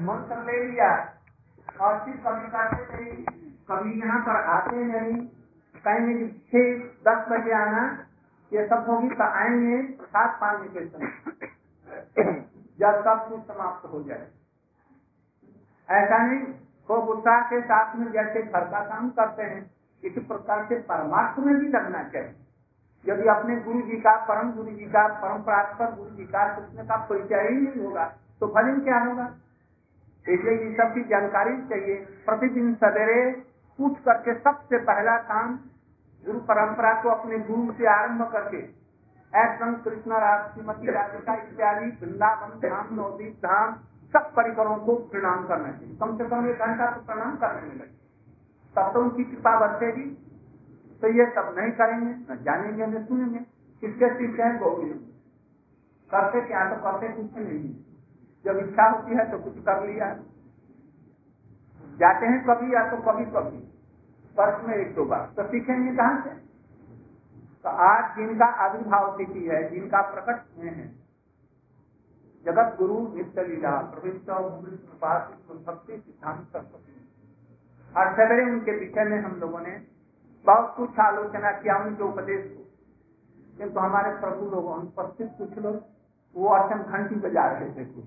मंत्र ले लिया। और फिर कभी करते नहीं कभी यहाँ पर आते नहीं। कहेंगे कि छह, दस बजे आना, ये सब होगी तो आएँगे सात पानी के समय। जब सब कुछ समाप्त हो जाए। ऐसा नहीं, खूब उत्साह के साथ में जैसे घर का काम करते हैं, इस प्रकार से परमार्थ में भी लगना चाहिए। यदि अपने गुरु जी का, परम गुरु जी का, परम परात्पर गुरु जी का कृष्ण का परिचय ही नहीं होगा। तो फलन क्या होगा? इसलिए ये सब की जानकारी चाहिए। प्रतिदिन सवेरे उठ करके सबसे पहला काम गुरु परंपरा को अपने गुरु से आरंभ करके एकदम कृष्ण श्रीमती राधिका इत्यादि, वृंदावन, धाम, नवदीप, धाम, सब परिकरों को प्रणाम करना चाहिए। कम से कम एक घंटा को प्रणाम करने में लगे। तब तो उनकी कृपा बरसेगी तो ये सब नहीं करेंगे, न जानेंगे, न सुनेंगे। किसके सीखते हैं गौरी करते क्या तो करते, कुछ नहीं। जब इच्छा होती है तो कुछ कर लिया जाते हैं कभी या तो कभी कभी। वर्ष में एक दो बार। तो सीखेंगे कहाँ से? तो आज जिनका आविर्भाव तिथि है, जिनका प्रकट हुए हैं, जगत गुरु नित्य लीला भक्ति सिद्धांत सरस्वती और सवेरे उनके विषय में हम लोगों ने बहुत कुछ आलोचना किया उनके उपदेश को। किंतु हमारे प्रभु लोग अनुपस्थित कुछ लोग, वो अर्चन घंटी बजा रहे थे कुछ।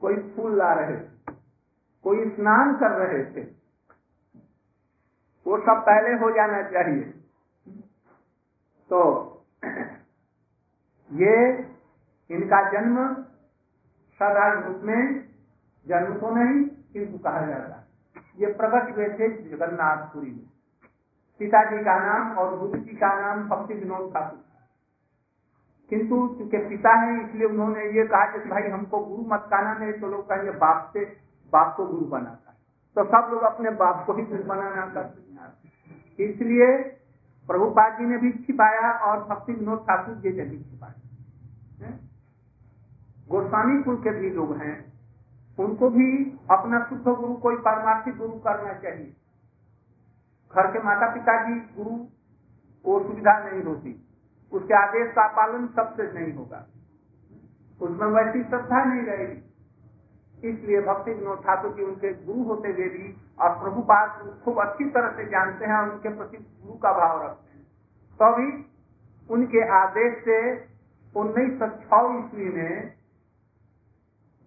कोई फूल ला रहे थे, कोई स्नान कर रहे थे। वो सब पहले हो जाना चाहिए। तो ये इनका जन्म साधारण रूप में जन्म तो नहीं, किंतु कहा जाता ये प्रकट हुए थे जगन्नाथपुरी में। पिताजी का नाम और गुरु जी का नाम भक्ति विनोद ठाकुर। किंतु चूँकि पिता है, इसलिए उन्होंने ये कहा कि भाई हमको गुरु मत कहना, नहीं तो लोग कहेंगे बाप से, बाप को गुरु बनाता है। तो सब लोग अपने बाप को ही गुरु बनाना करते इसलिए प्रभुपाद जी ने भी छिपाया और भक्ति विनोद ठाकुर जी ने भी छिपाया। गोस्वामी कुल के भी लोग हैं, उनको भी अपना शुद्ध गुरु, कोई पारमार्थिक गुरु करना चाहिए। घर के माता पिता की गुरु को सुविधा नहीं होती। उसके आदेश का पालन सबसे नहीं होगा। उसमें वैसी श्रद्धा नहीं रहेगी। इसलिए भक्ति विनोद ठाकुर जी उनके गुरु होते हुए भी और प्रभुपाद खूब अच्छी तरह से जानते हैं और उनके प्रति गुरु का भाव रखते हैं। तो भी उनके आदेश से उन्नीस सौ छह ईस्वी में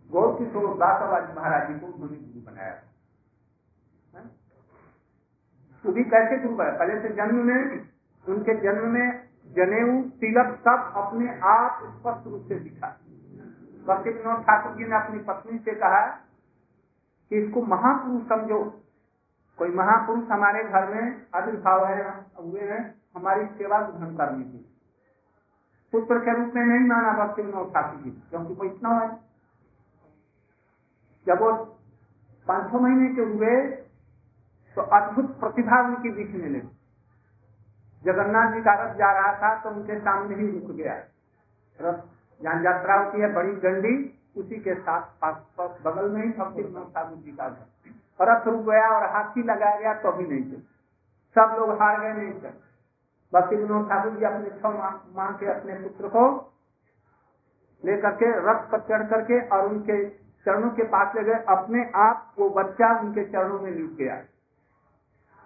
गौर किशोर दासाबाजी महाराज जी को उन्होंने गुरु बनाया वो भी कैसे गुरु बनाया पहले से जन्म में, उनके जन्म में जनेऊ तिलक सब अपने आप स्पष्ट रूप से दिखा। भक्ति विनोद ठाकुर जी ने अपनी पत्नी से कहा कि इसको महापुरुष समझो। कोई महापुरुष हमारे घर में आविर्भाव है, हुए हैं, हमारी सेवा ग्रहण करने की पुत्र के रूप में नहीं माना भक्ति विनोद ठाकुर जी, क्योंकि वो इतना है। जब वो पाँच छह महीने के हुए तो अद्भुत प्रतिभा उनकी दिखने लगी। जगन्नाथ जी का रथ जा रहा था तो उनके सामने ही रुक गया। रथ जहाँ यात्रा होती है, बड़ी डंडी उसी के साथ पास पास बगल में ही भक्ति ठाकुर जी का घर। रथ रुक गया और हाथी लगाया गया तो भी नहीं चल। सब लोग हार गए, नहीं चल। भक्ति विनोद ठाकुर जी अपने छह माह के अपने पुत्र को लेकर के रथ पर चढ़ करके और उनके चरणों के पास ले गए। अपने आप वो बच्चा उनके चरणों में लिप गया।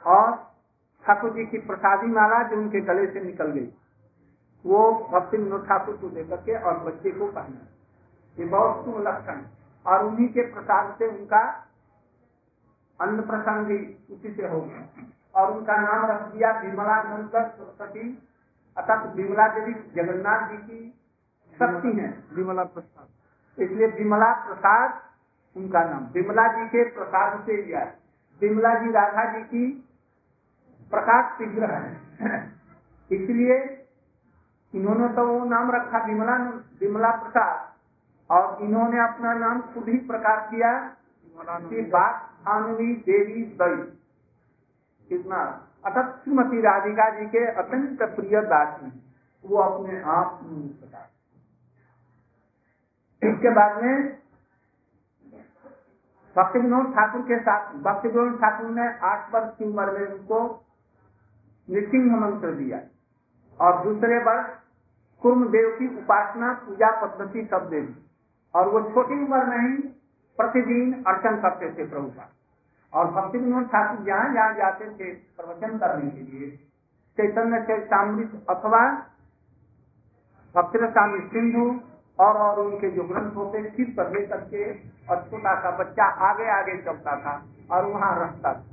और ठाकुर जी की प्रसादी माला जो उनके गले से निकल गई वो भक्ति विनोद ठाकुर को देकर के और बच्चे को पहना ये बहुत शुभ लक्षण और उन्हीं के प्रसाद से उनका अन्न प्रसंग भी उसी से हो गया। और उनका नाम रख दिया विमला नंदकर सरस्वती। अर्थात विमला देवी जगन्नाथ जी की शक्ति है। विमला प्रसाद। इसलिए विमला प्रसाद उनका नाम। विमला जी के प्रसाद से लिया। विमला जी राधा जी की प्रकाश विग्रह है। इसलिए इन्होंने तो वो नाम रखा विमला विमला प्रसाद। और इन्होंने अपना नाम खुद ही प्रकाश किया। भानवी देवी दई कितना? अर्थात श्रीमती राधिका जी के अत्यंत प्रिय दासी वो अपने आप प्रकाश इसके बाद में भक्ति विनोद ठाकुर के साथ भक्ति विनोद ठाकुर ने आठ वर्ष की उम्र में उनको नृसिंह मंत्र दिया। और दूसरे वर्ष कुर्म देव की उपासना पूजा पद्धति सब दे दी। और वो छोटी उम्र में ही प्रतिदिन अर्चन करते थे प्रभु का। और भक्ति विनोद ठाकुर जहाँ जहाँ जाते थे प्रवचन करने के लिए। चैतन्य चैतामृत अथवा भक्ति रसामृत सिंधु और और उनके जो ग्रंथ होते सिर पर ले करके और छोटा सा बच्चा आगे आगे चलता था और वहाँ रखता था।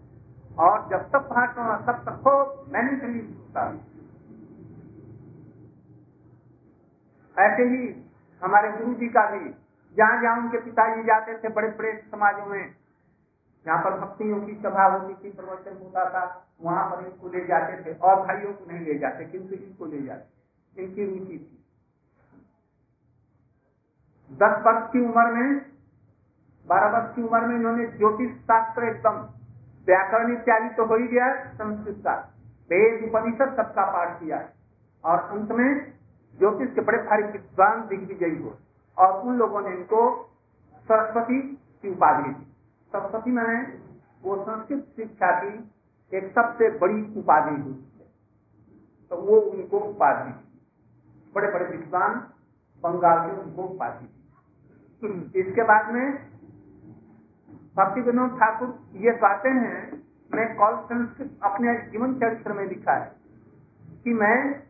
और जब तक भाषण तब तक खूब मेंटली सुनता ऐसे ही हमारे गुरु जी का भी, जहाँ जहाँ उनके पिताजी जाते थे बड़े बड़े समाजों में, जहाँ पर भक्तियों की सभा होती थी प्रवचन होता था, वहाँ पर इनको ले जाते थे और भाइयों को नहीं ले जाते, किंतु इनको ले जाते इनकी रुचि थी। दस वर्ष की उम्र में, बारह वर्ष की उम्र में इन्होंने ज्योतिष शास्त्र एकदम व्याकरण इत्यादि तो हो ही गया संस्कृत का। वेद उपनिषद सबका पाठ किया है। और अंत में ज्योतिष के बड़े भारी विद्वान दिग्विजयी हो और उन लोगों ने इनको सरस्वती की उपाधि दी। सरस्वती मैंने वो संस्कृत शिक्षा की एक सबसे बड़ी उपाधि हुई तो वो उनको उपाधि बड़े बड़े विद्वान बंगाल के उनको उपाधि इसके बाद में भक्ति विनोद ठाकुर ये कहते हैं, मैं कॉल संस्कृत अपने जीवन चरित्र में लिखा है कि मैं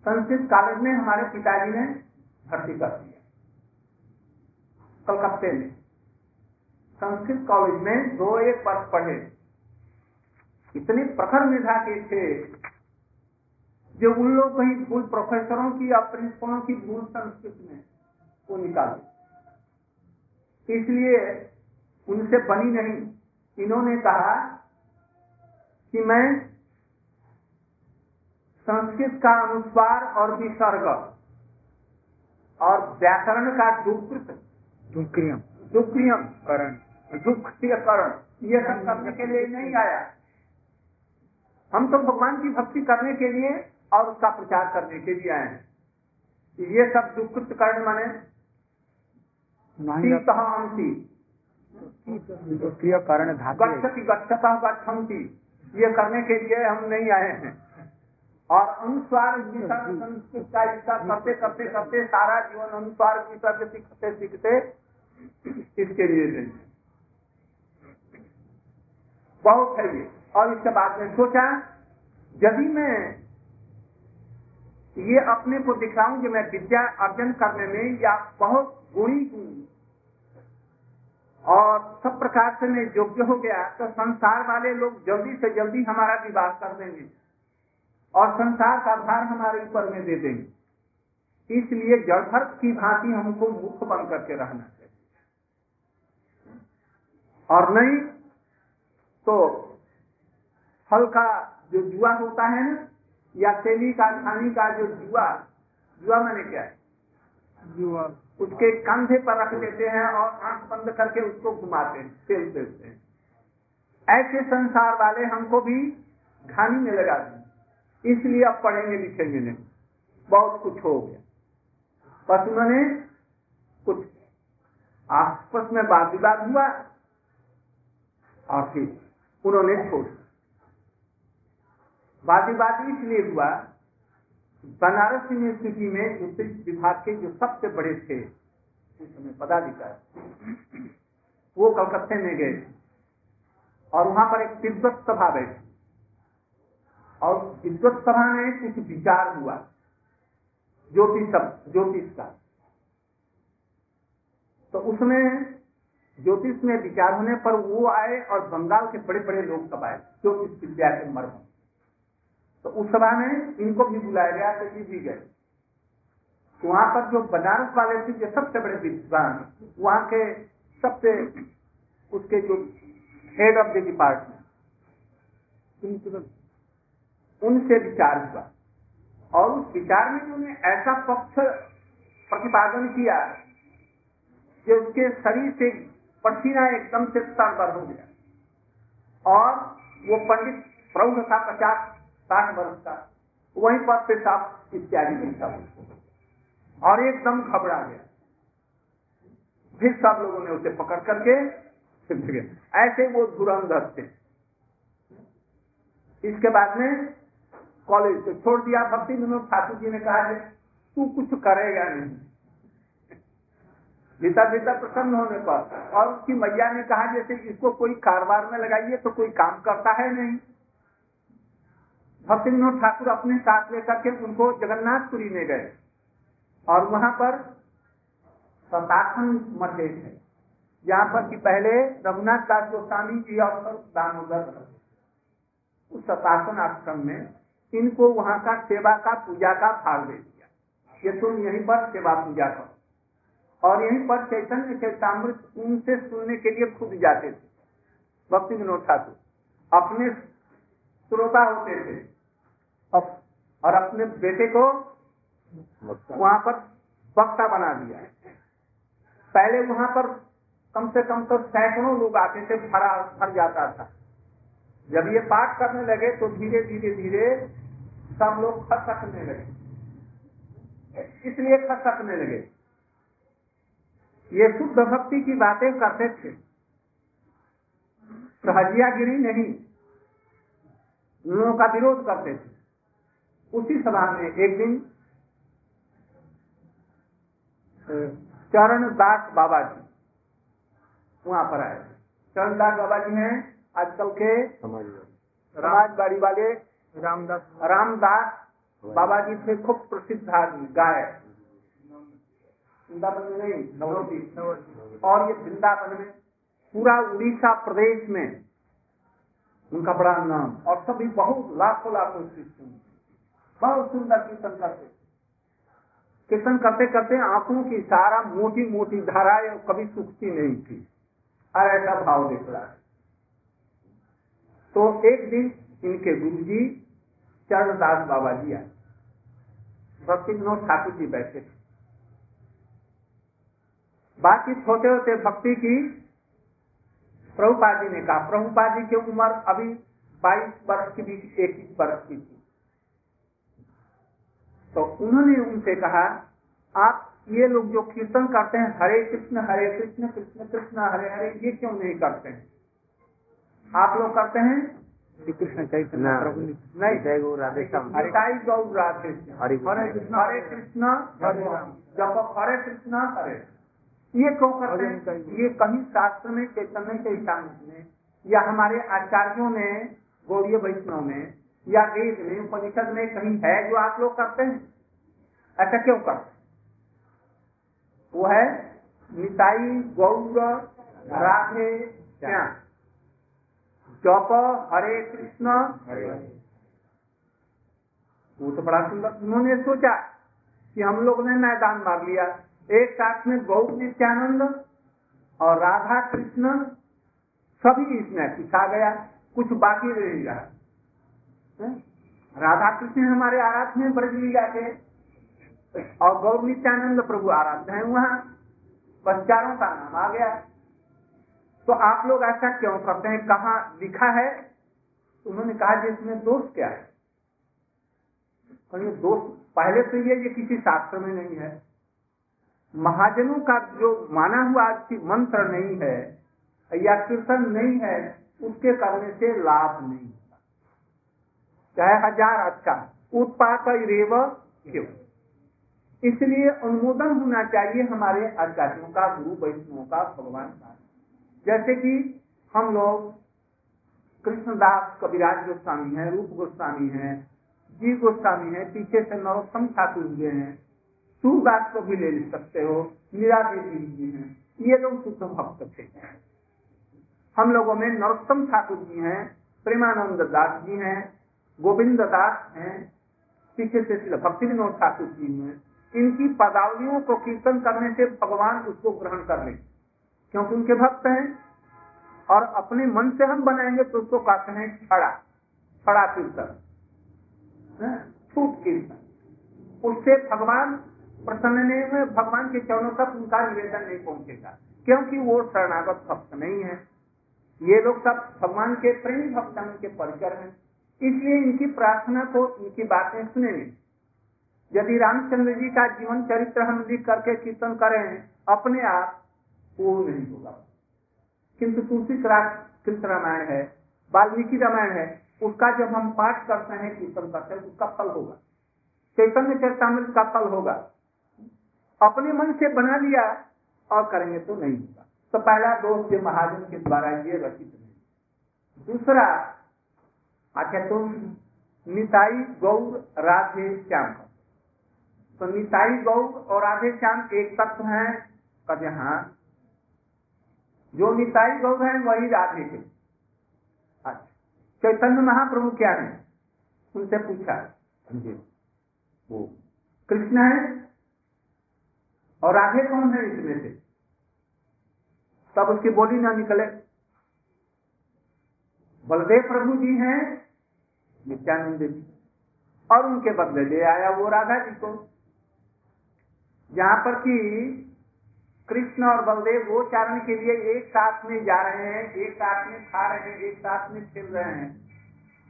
संस्कृत कॉलेज में हमारे पिताजी ने भर्ती कर दिया। कलकत्ते में। संस्कृत कॉलेज में दो एक वर्ष पढ़े। इतने प्रखर मेधा के थे जो उन लोग कहीं भूल प्रोफेसरों की या प्रिंसिपलों की भूल संस्कृत में वो निकाले। इसलिए उनसे बनी नहीं। इन्होंने कहा कि मैं संस्कृत का अनुस्वार और विसर्ग और व्याकरण का दुकृत दुक्रियम। दुक्रियम। करण। दुख करण ये सब करने के लिए नहीं आया। हम तो भगवान की भक्ति करने के लिए और उसका प्रचार करने के लिए आए हैं। ये सब दुकृत करण माने क्रिया कारण गच्छति गच्छता गच्छन्ति। ये करने के लिए हम नहीं आए हैं। और अनुस्वार का इसका करते करते करते सारा जीवन अनुस्वार विसर्ग सीखते सीखते इसके लिए बहुत है ये। और इसके बाद में सोचा यदि मैं ये अपने को दिखाऊँ कि मैं विद्या अर्जन करने में या बहुत गुणी हूँ। और सब प्रकार से मैं योग्य हो गया तो संसार वाले लोग जल्दी से जल्दी हमारा विवाह कर देंगे और संसार का भार हमारे ऊपर में दे देंगे। इसलिए जड़भर की भांति हमको मुख बन करके रहना चाहिए। और नहीं तो फल का जो जुआ होता है ना या तेली का खानी का जो जुआ जुआ मैंने क्या? है जुआ। उसके कंधे पर रख देते हैं और आँख बंद करके उसको घुमाते हैं खेल देते हैं। ऐसे संसार वाले हमको भी घानी में लगा दें इसलिए अब पढ़ेंगे लिखेंगे नहीं। बहुत कुछ हो गया। बस उन्होंने कुछ आपस में बात विवाद हुआ और फिर उन्होंने छोड़ बात इसलिए हुआ, बनारस यूनिवर्सिटी में ज्योतिष विभाग के जो सबसे बड़े थे, उस समय पदाधिकारी, वो कलकत्ते में गए। और वहाँ पर एक तिब्बत सभा बैठी। और तिब्बत सभा में कुछ विचार हुआ, ज्योतिष ज्योतिष का। तो उसमें ज्योतिष में विचार होने पर वो आए और बंगाल के बड़े बड़े लोग सब आए? ज्योतिष विद्या के मर्म। तो उस सभा में इनको भी बुलाया गया तो भी गए। तो वहाँ पर जो बनारस वाले थे, जो सबसे बड़े विद्वान, वहाँ के सबसे उसके जो हेड ऑफ़ द डिपार्टमेंट उनसे विचार हुआ। और उस विचार में उन्होंने ऐसा पक्ष प्रतिपादन किया कि उसके शरीर से पसीना एकदम से सरबर हो गया। और वो पंडित प्रौढ़ था पचास साठ वर्ष का। वहीं पर पेशाब इत्यादि था। और एकदम घबरा गया। फिर सब लोगों ने उसे पकड़ करके ऐसे वो धुरंधर थे। इसके बाद में कॉलेज से छोड़ दिया। भक्ति विनोद ठाकुर जी ने कहा तू कुछ करेगा नहीं। भीतर भीतर प्रसन्न होने पर। और उसकी मैया ने कहा, जैसे इसको कोई कारोबार में लगाइए तो कोई काम करता है नहीं। भक्ति विनोद ठाकुर अपने साथ लेकर के उनको जगन्नाथपुरी में गए और वहाँ पर सतासन मठेश है जहाँ पर कि पहले रघुनाथ दास गोस्वामी जी और दामोदर उस सतासन आश्रम में इनको वहाँ का सेवा का, पूजा का भाग दे दिया। ये तुम यहीं पर सेवा पूजा करो और यहीं पर चैतन्य चैतामृत उनसे सुनने के लिए खुद जाते थे। भक्ति विनोद ठाकुर अपने श्रोता होते थे। और अपने बेटे को वहाँ पर वक्ता बना दिया। पहले वहाँ पर कम से कम तो सैकड़ों लोग आते थे भरा भर जाता था। जब ये पाठ करने लगे तो धीरे धीरे धीरे सब लोग खसकने लगे। इसलिए खसकने लगे। ये शुद्ध भक्ति की बातें करते थे। सहजियागिरी नहीं। लोगों का विरोध करते थे। उसी सभा में एक दिन चरण दास बाबा जी वहाँ पर आए। चरण दास बाबा जी हैं आजकल के समाजवाड़ी वाले रामदास। रामदास बाबा जी थे खूब प्रसिद्ध आदमी गाय वृंदावन में नहीं और ये वृंदावन में पूरा उड़ीसा प्रदेश में उनका बड़ा नाम। और सभी बहुत लाखों लाखों शिष्य बहुत सुंदर कीर्तन करते। कीर्तन करते करते आँखों की सारा मोटी मोटी धाराएँ कभी सूखती नहीं थी। और ऐसा भाव दिख रहा है। तो एक दिन इनके गुरु जी चरणदास बाबा जी आए। भक्ति विनोद ठाकुर जी बैठे। थे बातचीत होते होते भक्ति की प्रभुपा जी ने कहा प्रभुपा जी की उम्र अभी 22 वर्ष की भी इक्कीस वर्ष की थी। तो उन्होंने उनसे कहा आप ये लोग जो कीर्तन करते हैं हरे कृष्ण हरे कृष्ण कृष्ण कृष्ण हरे हरे ये क्यों नहीं करते हैं? आप लोग करते हैं? श्री कृष्ण चैतन्य प्रभु नहीं। जय गौ राधे श्याम। हरे गौर राधे हरे हरे कृष्ण हरे कृष्ण हरे जब हरे कृष्ण हरे ये क्यों करते हैं? ये कहीं शास्त्र में चैतन्य के चैतन्य में। या हमारे आचार्यों ने गौड़ीय वैष्णव में या वेद में उपनिषद में कहीं है जो आप लोग करते हैं? ऐसा क्यों करते वो है निताई गौर राधे श्याम। जप हरे कृष्ण। वो तो बड़ा सुंदर उन्होंने सोचा कि हम लोग ने मैदान मार लिया। एक साथ में गौ नित्यानंद और राधा कृष्ण सभी इसमें सिखा गया। कुछ बाकी रह रहा राधा कृष्ण हमारे आराध्य में ब्रज लीला के। और गौर नित्यानंद प्रभु आराध्य है वहाँ। बस चारों का नाम आ गया। तो आप लोग ऐसा क्यों करते हैं? कहा लिखा है? उन्होंने कहा कि इसमें दोष क्या है? ये दोष पहले तो ये ये किसी शास्त्र में नहीं है। महाजनों का जो माना हुआ मंत्र नहीं है या कीर्तन नहीं है, उसके करने से लाभ नहीं। चाहे हज़ार अच्छा उत्पात रेव क्यों? इसलिए अनुमोदन होना चाहिए हमारे आचार्यों का, गुरु वैष्णव का, भगवान का। जैसे कि हम लोग कृष्णदास कविराज गोस्वामी हैं, रूप गोस्वामी हैं, जी गोस्वामी हैं, पीछे से नरोत्तम ठाकुर हुए हैं। सूरदास को भी ले सकते हो, मीरा देवी जी हैं। ये लोग शुद्ध भक्त थे। हम लोगों में नरोत्तम ठाकुर जी हैं, प्रेमानंद दास जी हैं गोविंद दास हैं, पीछे से भक्ति विनोद ठाकुर जी हैं, इनकी पदावलियों को कीर्तन करने से भगवान उसको ग्रहण कर ले। क्योंकि उनके भक्त हैं, और अपने मन से हम बनाएँगे तो उसको कहते हैं छड़ा छड़ा कीर्तन। छूट कीर्तन। उससे भगवान प्रसन्न नहीं हुए भगवान के चरणों तक उनका निवेदन नहीं पहुंचेगा, क्योंकि वो शरणागत भक्त नहीं है। ये लोग सब भगवान के प्रेमी भक्तन के परिकर हैं। इसलिए इनकी प्रार्थना को, इनकी बातें सुनेंगे यदि रामचंद्र जी का जीवन चरित्र हम लिख करके कीर्तन करें अपने आप वो नहीं होगा। किंतु तुलसी कृष्ण रामायण है, वाल्मीकि रामायण है, उसका जब हम पाठ करते हैं, कीर्तन करते हैं, उसका फल होगा। चैतन्य चैतामृत का फल होगा। अपने मन से बना लिया और करेंगे तो नहीं होगा। तो पहला दोष ये महाजन के द्वारा ये रचित नहीं दूसरा अच्छा तुम निताई, गौर, राधे, श्याम। तो निताई, गौर और राधे, श्याम एक तत्व है। कद हाँ जो निताई, गौर है, वही राधे के अच्छा चैतन्य महाप्रभु क्या है? उनसे पूछा वो कृष्ण है और राधे कौन है इसमें से? तब उसकी बोली ना निकले। बलदेव प्रभु जी हैं, नित्यानंद जी। और उनके बदले ले आया वो राधा जी को। जहाँ पर कि कृष्ण और बलदेव वो चारण के लिए एक साथ में जा रहे हैं, एक साथ में खा रहे हैं, एक साथ में खेल रहे हैं।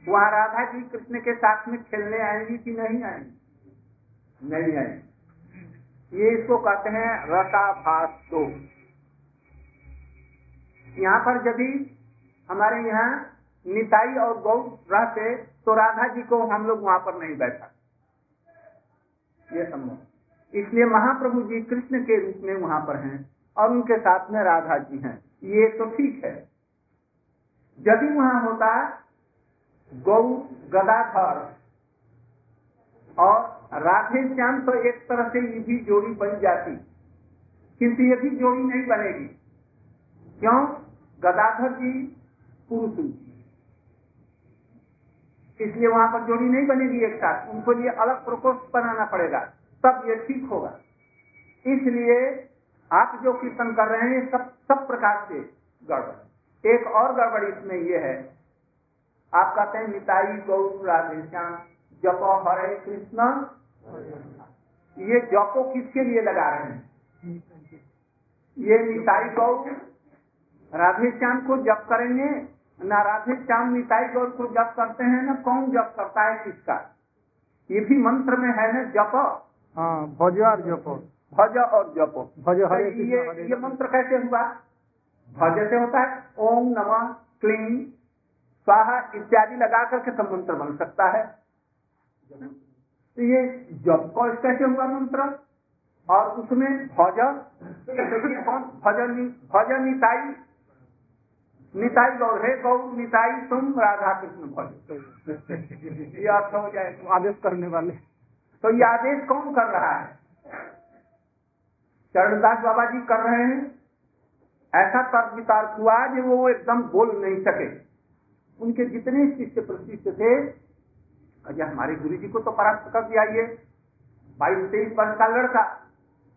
वहाँ राधा जी कृष्ण के साथ में खेलने आएँगी कि नहीं आएँगी? नहीं आएँगी। ये इसको कहते हैं रसाभास। दो यहाँ पर यदि हमारे यहाँ निताई और गौ रहते तो राधा जी को हम लोग वहाँ पर नहीं बैठा। ये संभव इसलिए महाप्रभु जी कृष्ण के रूप में वहाँ पर हैं और उनके साथ में राधा जी हैं। ये तो ठीक है। यदि वहाँ होता गौ, गदाधर और राधे श्याम तो एक तरह से ये भी जोड़ी बन जाती। किंतु ये भी जोड़ी नहीं बनेगी। क्यों? गदाधर जी पुरुष इसलिए वहाँ पर जोड़ी नहीं बनेगी एक साथ। उनको लिए अलग प्रकोष्ठ बनाना पड़ेगा। तब ये ठीक होगा। इसलिए आप जो कीर्तन कर रहे हैं सब सब प्रकार से गड़बड़ एक और गड़बड़ इसमें ये है। आप कहते हैं, मिताई, गौर, राधे श्याम, जपो, हरे कृष्ण। ये जपो किसके लिए लगा रहे हैं? ये मिताई, गौर, राधे श्याम को जप करेंगे। ना राधे श्याम मिताई गौर को जप करते हैं ना कौन जप करता है किसका? ये भी मंत्र में है ना जप। हाँ भज और जपो। भज और जपो। भज हरे तो ये ये मंत्र कैसे हुआ? भज से होता है ओम नमः क्लीं स्वाहा इत्यादि लगा करके सब मंत्र बन सकता है। तो ये जप को कैसे हुआ मंत्र? और उसमें भज भजन भजन निताई निताई गौर है गौ निताई तुम राधा कृष्ण भज ये अर्थ हो जाए। तुम आदेश करने वाले। तो ये आदेश कौन कर रहा है? चरणदास बाबा जी कर रहे हैं। ऐसा तर्क वितर्क हुआ कि वो एकदम बोल नहीं सके। उनके जितने शिष्य प्रशिष्ट थे अजय हमारे गुरु जी को तो परास्त कर दिया ये। बाईस तेईस वर्ष का लड़का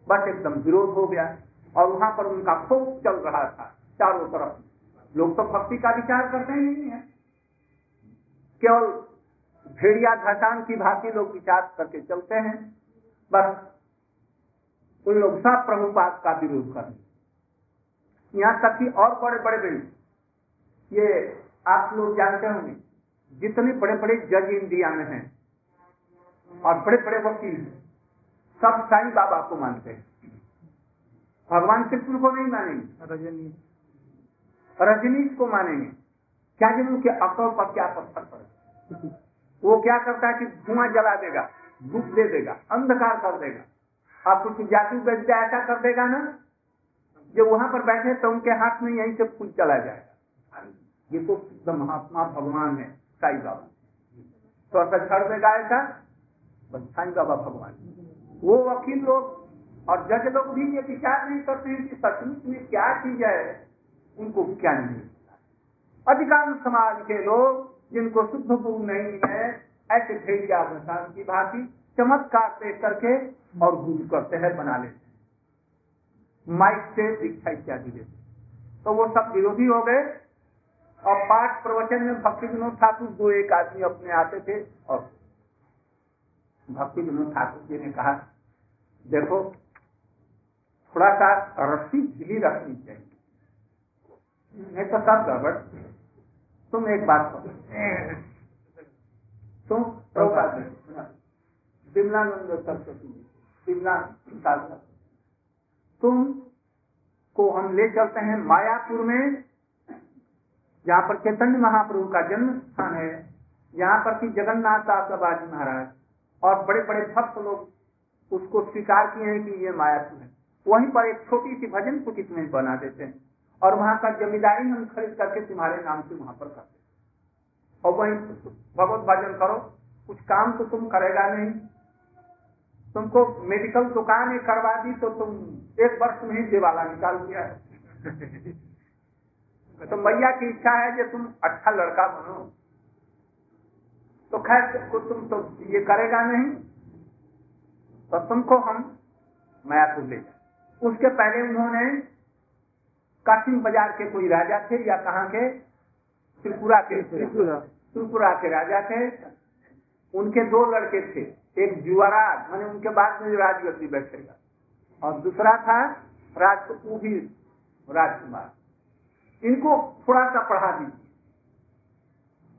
बस एकदम विरोध हो गया और वहाँ पर उनका खूब चल रहा था चारों तरफ़। लोग तो भक्ति का विचार करते ही नहीं है। केवल भेड़िया घटान की भांति लोग विचार करके चलते हैं। बस उन लोग सब प्रभुपाद का विरोध करते यहाँ तक कि और बड़े बड़े बड़े ये आप लोग जानते होंगे, जितने बड़े बड़े जज इंडिया में हैं और बड़े बड़े वकील सब साईं बाबा को मानते हैं। भगवान कृष्ण को नहीं मानेंगे। रजनीश को मानेंगे। क्या जब उनके अकल पर क्या पत्थर पड़े वो क्या करता है कि धुआँ जला देगा, धूप दे देगा, अंधकार कर देगा। और कुछ जाति विद्या ऐसा कर देगा ना, जो वहाँ पर बैठे तो उनके हाथ में यहीं से फूल चला जाएगा। ये तो महात्मा भगवान है, साई बाबा। तो ऐसा छड़ देगा ऐसा, बस साई बाबा भगवान। वो वकील लोग और जज लोग भी ये विचार नहीं करते हैं कि सचमुच में क्या चीज़ है। उनको क्या नहीं अधिकांश समाज के लोग जिनको शुद्ध गुरु नहीं है, ऐसे भेड़िया भसान की भांति चमत्कार से करके और गुरु करते हैं बना लेते माइक से दीक्षा इत्यादि देते तो वो सब विरोधी हो गए और पाठ प्रवचन में भक्ति विनोद ठाकुर दो एक आदमी अपने आते थे और भक्ति विनोद ठाकुर जी ने कहा, देखो, थोड़ा सा रस्सी ढीली रखनी चाहिए। नहीं तो सब गड़बड़ तुम एक बात करो तुम विमलानंद सरस्वती विमला तुम को हम ले चलते हैं मायापुर में जहाँ पर चैतन्य महाप्रभु का जन्म स्थान है। यहाँ पर की जगन्नाथ दास बाबाजी महाराज और बड़े बड़े भक्त लोग उसको स्वीकार किए हैं कि ये मायापुर है। वहीं पर एक छोटी सी भजन कुटित में बना देते हैं। और वहाँ का जमींदारी हम खरीद करके तुम्हारे नाम से वहाँ पर करते और वही भगवत भजन करो, कुछ काम तो तुम करेगा नहीं। तुमको मेडिकल दुकान करवा दी तो तुम एक वर्ष में ही दिवाला निकाल दिया तो मैया की इच्छा है कि तुम अच्छा लड़का बनो। तो खैर तुम तो ये करेगा नहीं। तो तुमको हम मायापुर ले जाए। उसके पहले उन्होंने काशिम बाज़ार के कोई राजा थे या कहाँ के? त्रिपुरा के त्रिपुरा। के राजा थे। उनके दो लड़के थे। एक युवराज मैंने उनके बाद में राजगति बैठेगा। और दूसरा था राज भी राजकुमार। इनको थोड़ा सा पढ़ा दीजिए।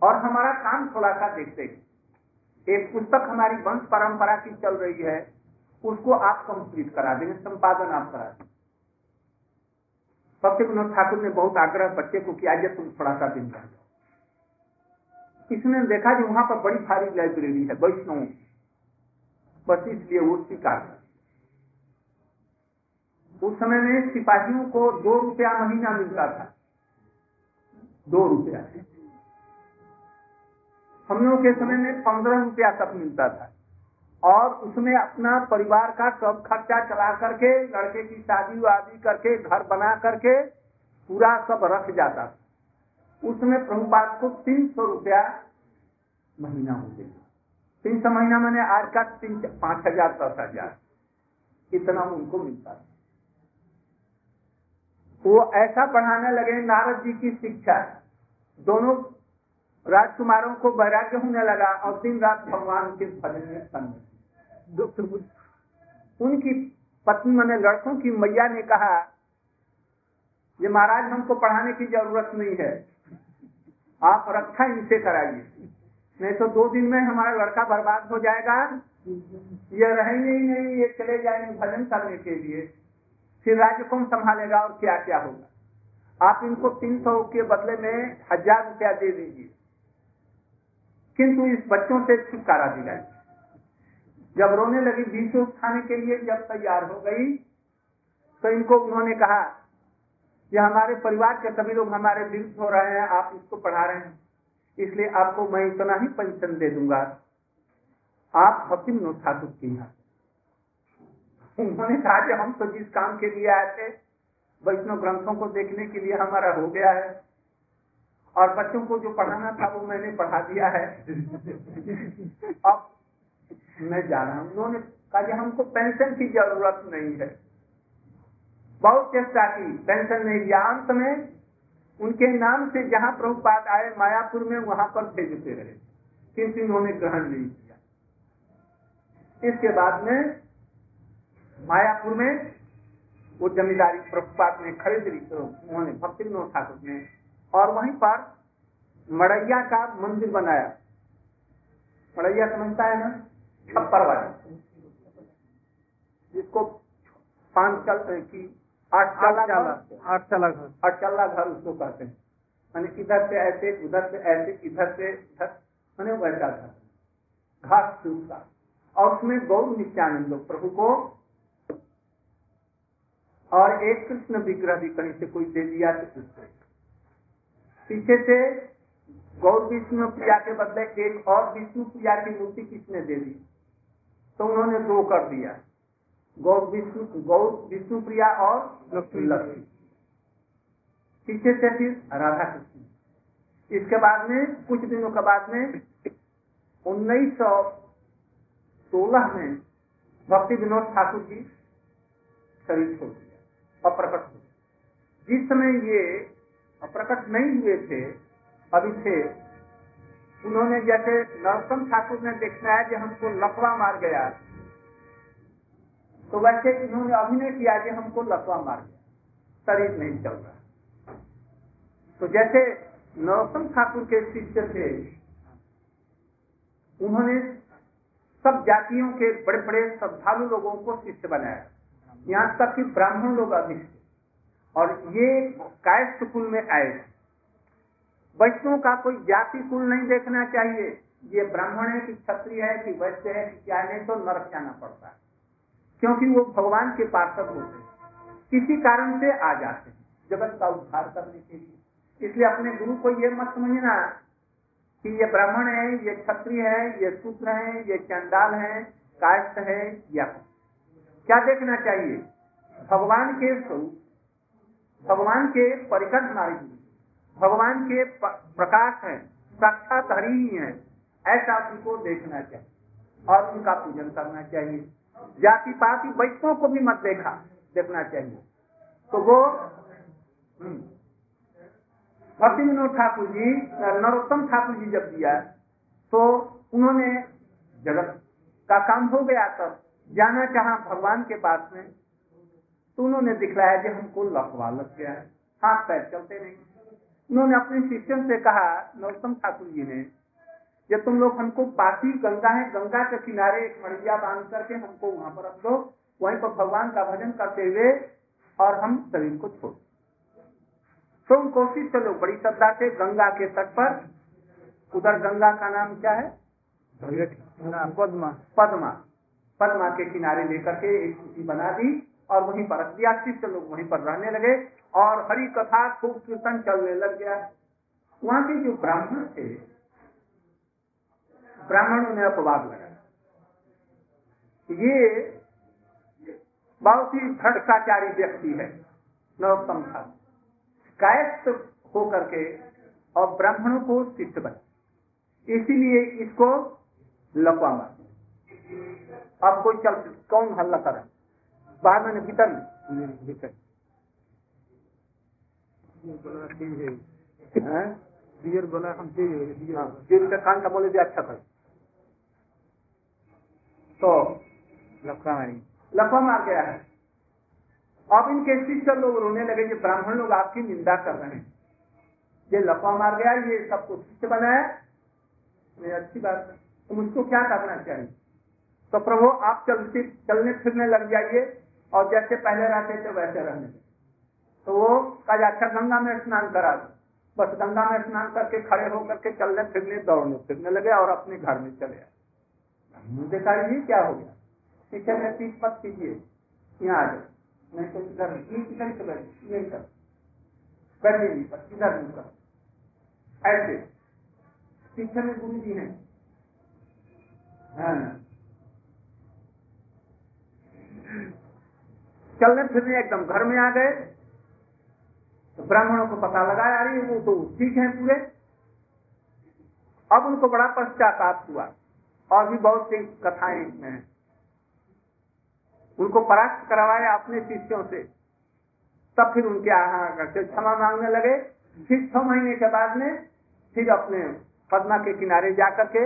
और हमारा काम थोड़ा सा देखते हैं। एक पुस्तक हमारी वंश परंपरा की चल रही है उसको आप कंप्लीट करा देंगे संपादन आप करा देंगे। सत्य विनोद ठाकुर ने बहुत आग्रह बच्चे को किया जब तुम थोड़ा सा दिन जाओ। इसने देखा कि वहाँ पर बड़ी भारी लाइब्रेरी है, वैष्णव। बस इसलिए वो स्वीकार उस समय में सिपाहियों को दो रुपया महीना मिलता था। दो रुपया। हम लोगों के समय में पंद्रह रुपया तक मिलता था। और उसमें अपना परिवार का सब खर्चा चला करके, लड़के की शादी वादी करके, घर बना करके पूरा सब रख जाता उसमें प्रभुपाद को तीन सौ रुपया महीना हो गया। तीन सौ महीना मैंने आज का तीन पाँच हज़ार, दस हज़ार। इतना उनको मिलता वो ऐसा पढ़ाने लगे नारद जी की शिक्षा। दोनों राजकुमारों को वैराग्य होने लगा और दिन रात भगवान के भजन में उनकी पत्नी मैंने लड़कों की मैया ने कहा, ये महाराज, हमको पढ़ाने की ज़रूरत नहीं है। आप रक्षा इनसे कराइए। नहीं तो दो दिन में हमारा लड़का बर्बाद हो जाएगा। ये रहेंगे ही नहीं, ये चले जाएँगे भजन करने के लिए। फिर राज्य कौन संभालेगा और क्या क्या होगा? आप इनको तीन सौ के बदले में हज़ार रुपया दे दीजिए। किंतु इस बच्चों से छुटकारा दिलाई जब रोने लगी बीच खाने के लिए जब तैयार हो गई तो इनको उन्होंने कहा कि हमारे परिवार के सभी लोग हमारे विरुद्ध हो रहे हैं, आप इसको पढ़ा रहे हैं। इसलिए आपको मैं इतना ही पेंशन दे दूँगा। आप भक्ति विनोद ठाकुर के उन्होंने कहा कि हम तो जिस काम के लिए आए थे, वैष्णव ग्रंथों को देखने के लिए हमारा हो गया है। और बच्चों को जो पढ़ाना था वो मैंने पढ़ा दिया है। अब मैं जा रहा हूँ। उन्होंने कहा कि हमको पेंशन की ज़रूरत नहीं है। बहुत चेष्टा की पेंशन नहीं दिया। अंत में उनके नाम से जहाँ प्रभुपाद आए मायापुर में वहाँ पर भेजते रहे। किंतु उन्होंने ग्रहण नहीं किया। इसके बाद में मायापुर में वो जमींदारी प्रभुपाद ने खरीद ली। तो उन्होंने भक्ति ठाकुर ने और वहीं पर मड़ैया का मंदिर बनाया। मड़ैया समझता है ना? छप्पर वाला। जिसको पाँच चल की आठ चला आठ चला घर। आठ चला घर उसको कहते हैं। मैंने इधर से ऐसे उधर से ऐसे इधर से इधर। मैंने वैसा घर। घास सूखा और उसमें गौर नित्यानंद प्रभु को और एक कृष्ण विग्रह भी कहीं से कोई दे दिया तो उसको पीछे से गौर विष्णु प्रिया के बदले एक और विष्णु प्रिया की मूर्ति किसने दे दी? तो उन्होंने दो कर दिया। गौर विष्णु गौर विष्णु प्रिया और लक्ष्मी। लक्ष्मी। पीछे से फिर राधा कृष्ण। इसके बाद में कुछ दिनों के बाद में उन्नीस सौ सोलह में भक्ति विनोद ठाकुर जी शरीर छोड़ दिया अप्रकट हो जिस समय ये प्रकट नहीं हुए थे। अभी थे। उन्होंने जैसे नरोत्तम ठाकुर ने देखना है कि हमको लकवा मार गया। तो वैसे इन्होंने अभिनय किया कि हमको लकवा मार गया। शरीर नहीं चल रहा। तो जैसे नरोत्तम ठाकुर के शिष्य थे, उन्होंने सब जातियों के बड़े बड़े श्रद्धालु लोगों को शिष्य बनाया। यहाँ तक कि ब्राह्मण लोग अधिक और ये कायस्थ कुल में आए। वैष्णव का कोई जाति कुल नहीं देखना चाहिए। ये ब्राह्मण है कि क्षत्रिय है, कि वैश्य है, कि क्या नहीं तो नरक जाना पड़ता है। क्योंकि वो भगवान के पार्षद होते हैं। किसी कारण से आ जाते हैं। जगत का उद्धार करने के लिए। इसलिए अपने गुरु को ये मत समझना कि ये ब्राह्मण है, ये क्षत्रिय है, ये शूद्र है, ये चंडाल है काष्ट है या क्या देखना चाहिए? भगवान के स्वरूप भगवान के परिकर हमारे भगवान के प्रकाश है साक्षात हरि ही। है ऐसा उनको देखना चाहिए और उनका पूजन करना चाहिए। जाति पाति वैष्णव को भी मत देखा देखना चाहिए। तो वो हम्म, भक्ति विनोद ठाकुर जी नरोत्तम ठाकुर जी जब दिया तो उन्होंने जगत का काम हो गया तब। जाना चाह भगवान के पास में तो उन्होंने दिखलाया कि हमको लखवा लग गया है। हाथ पैर चलते नहीं। उन्होंने अपने शिष्यों से कहा नरोत्तम ठाकुर जी ने ये तुम लोग हमको पासी गंगा है गंगा के किनारे एक मड़िया बाँध करके हमको वहाँ पर रख दो। वहीं पर भगवान का भजन करते हुए और हम शरीर को छोड़ तो उनको शिष्य लोग बड़ी श्रद्धा से गंगा के तट पर उधर गंगा का नाम क्या है? पद्मा पद्मा पद्मा के किनारे लेकर के एक बना दी। और वहीं पर शिष्य लोग वहीं पर रहने लगे और हरि कथा खूब कीर्तन चलने लग गया। वहाँ के जो ब्राह्मण थे, ब्राह्मणों ने अपवाद लगाया। ये बहुत ही भ्रष्टाचारी व्यक्ति है, नरोत्तम था कायस्थ होकर के और ब्राह्मणों को शिष्य बने। इसीलिए इसको लपा मार। अब कोई चल, कौन हल्ला करे बाहर में भीतर में भीतर बियर बोला हम जिनका कान का बोले भी अच्छा कर तो लफड़ा मारी। लफा मार गया है। अब इनके शिष्य लोग रोने लगे जो ब्राह्मण लोग आपकी निंदा कर रहे हैं। ये लफा मार गया ये सबको शिष्य बनाया ये अच्छी बात है। तो मुझको क्या करना चाहिए? तो प्रभु आप चलते चलने फिरने लग जाइए। और जैसे पहले रहते थे वैसे रहने। तो वो कहा अच्छा गंगा में स्नान करा दो। बस गंगा में स्नान करके खड़े होकर के चलने, फिरने, दौड़ने, फिरने लगे और अपने घर में चले आए। देखा ये क्या हो गया? पीछे में पीठ पत कीजिए। यहाँ आ जाए नहीं तो इधर इधर से बैठ कर बैठे नहीं पर इधर नहीं कर ऐसे। पीछे में गुरु जी हैं। हाँ। चलने फिरने एकदम घर में आ गए। तो ब्राह्मणों को पता लगा यार ये वो तो ठीक है पूरे। अब उनको बड़ा पश्चाताप हुआ। और भी बहुत सी कथाएँ इसमें हैं। उनको परास्त करवाया अपने शिष्यों से। तब फिर उनके आहार करके क्षमा मांगने लगे। फिर छह महीने के बाद में फिर अपने पदमा के किनारे जाकर के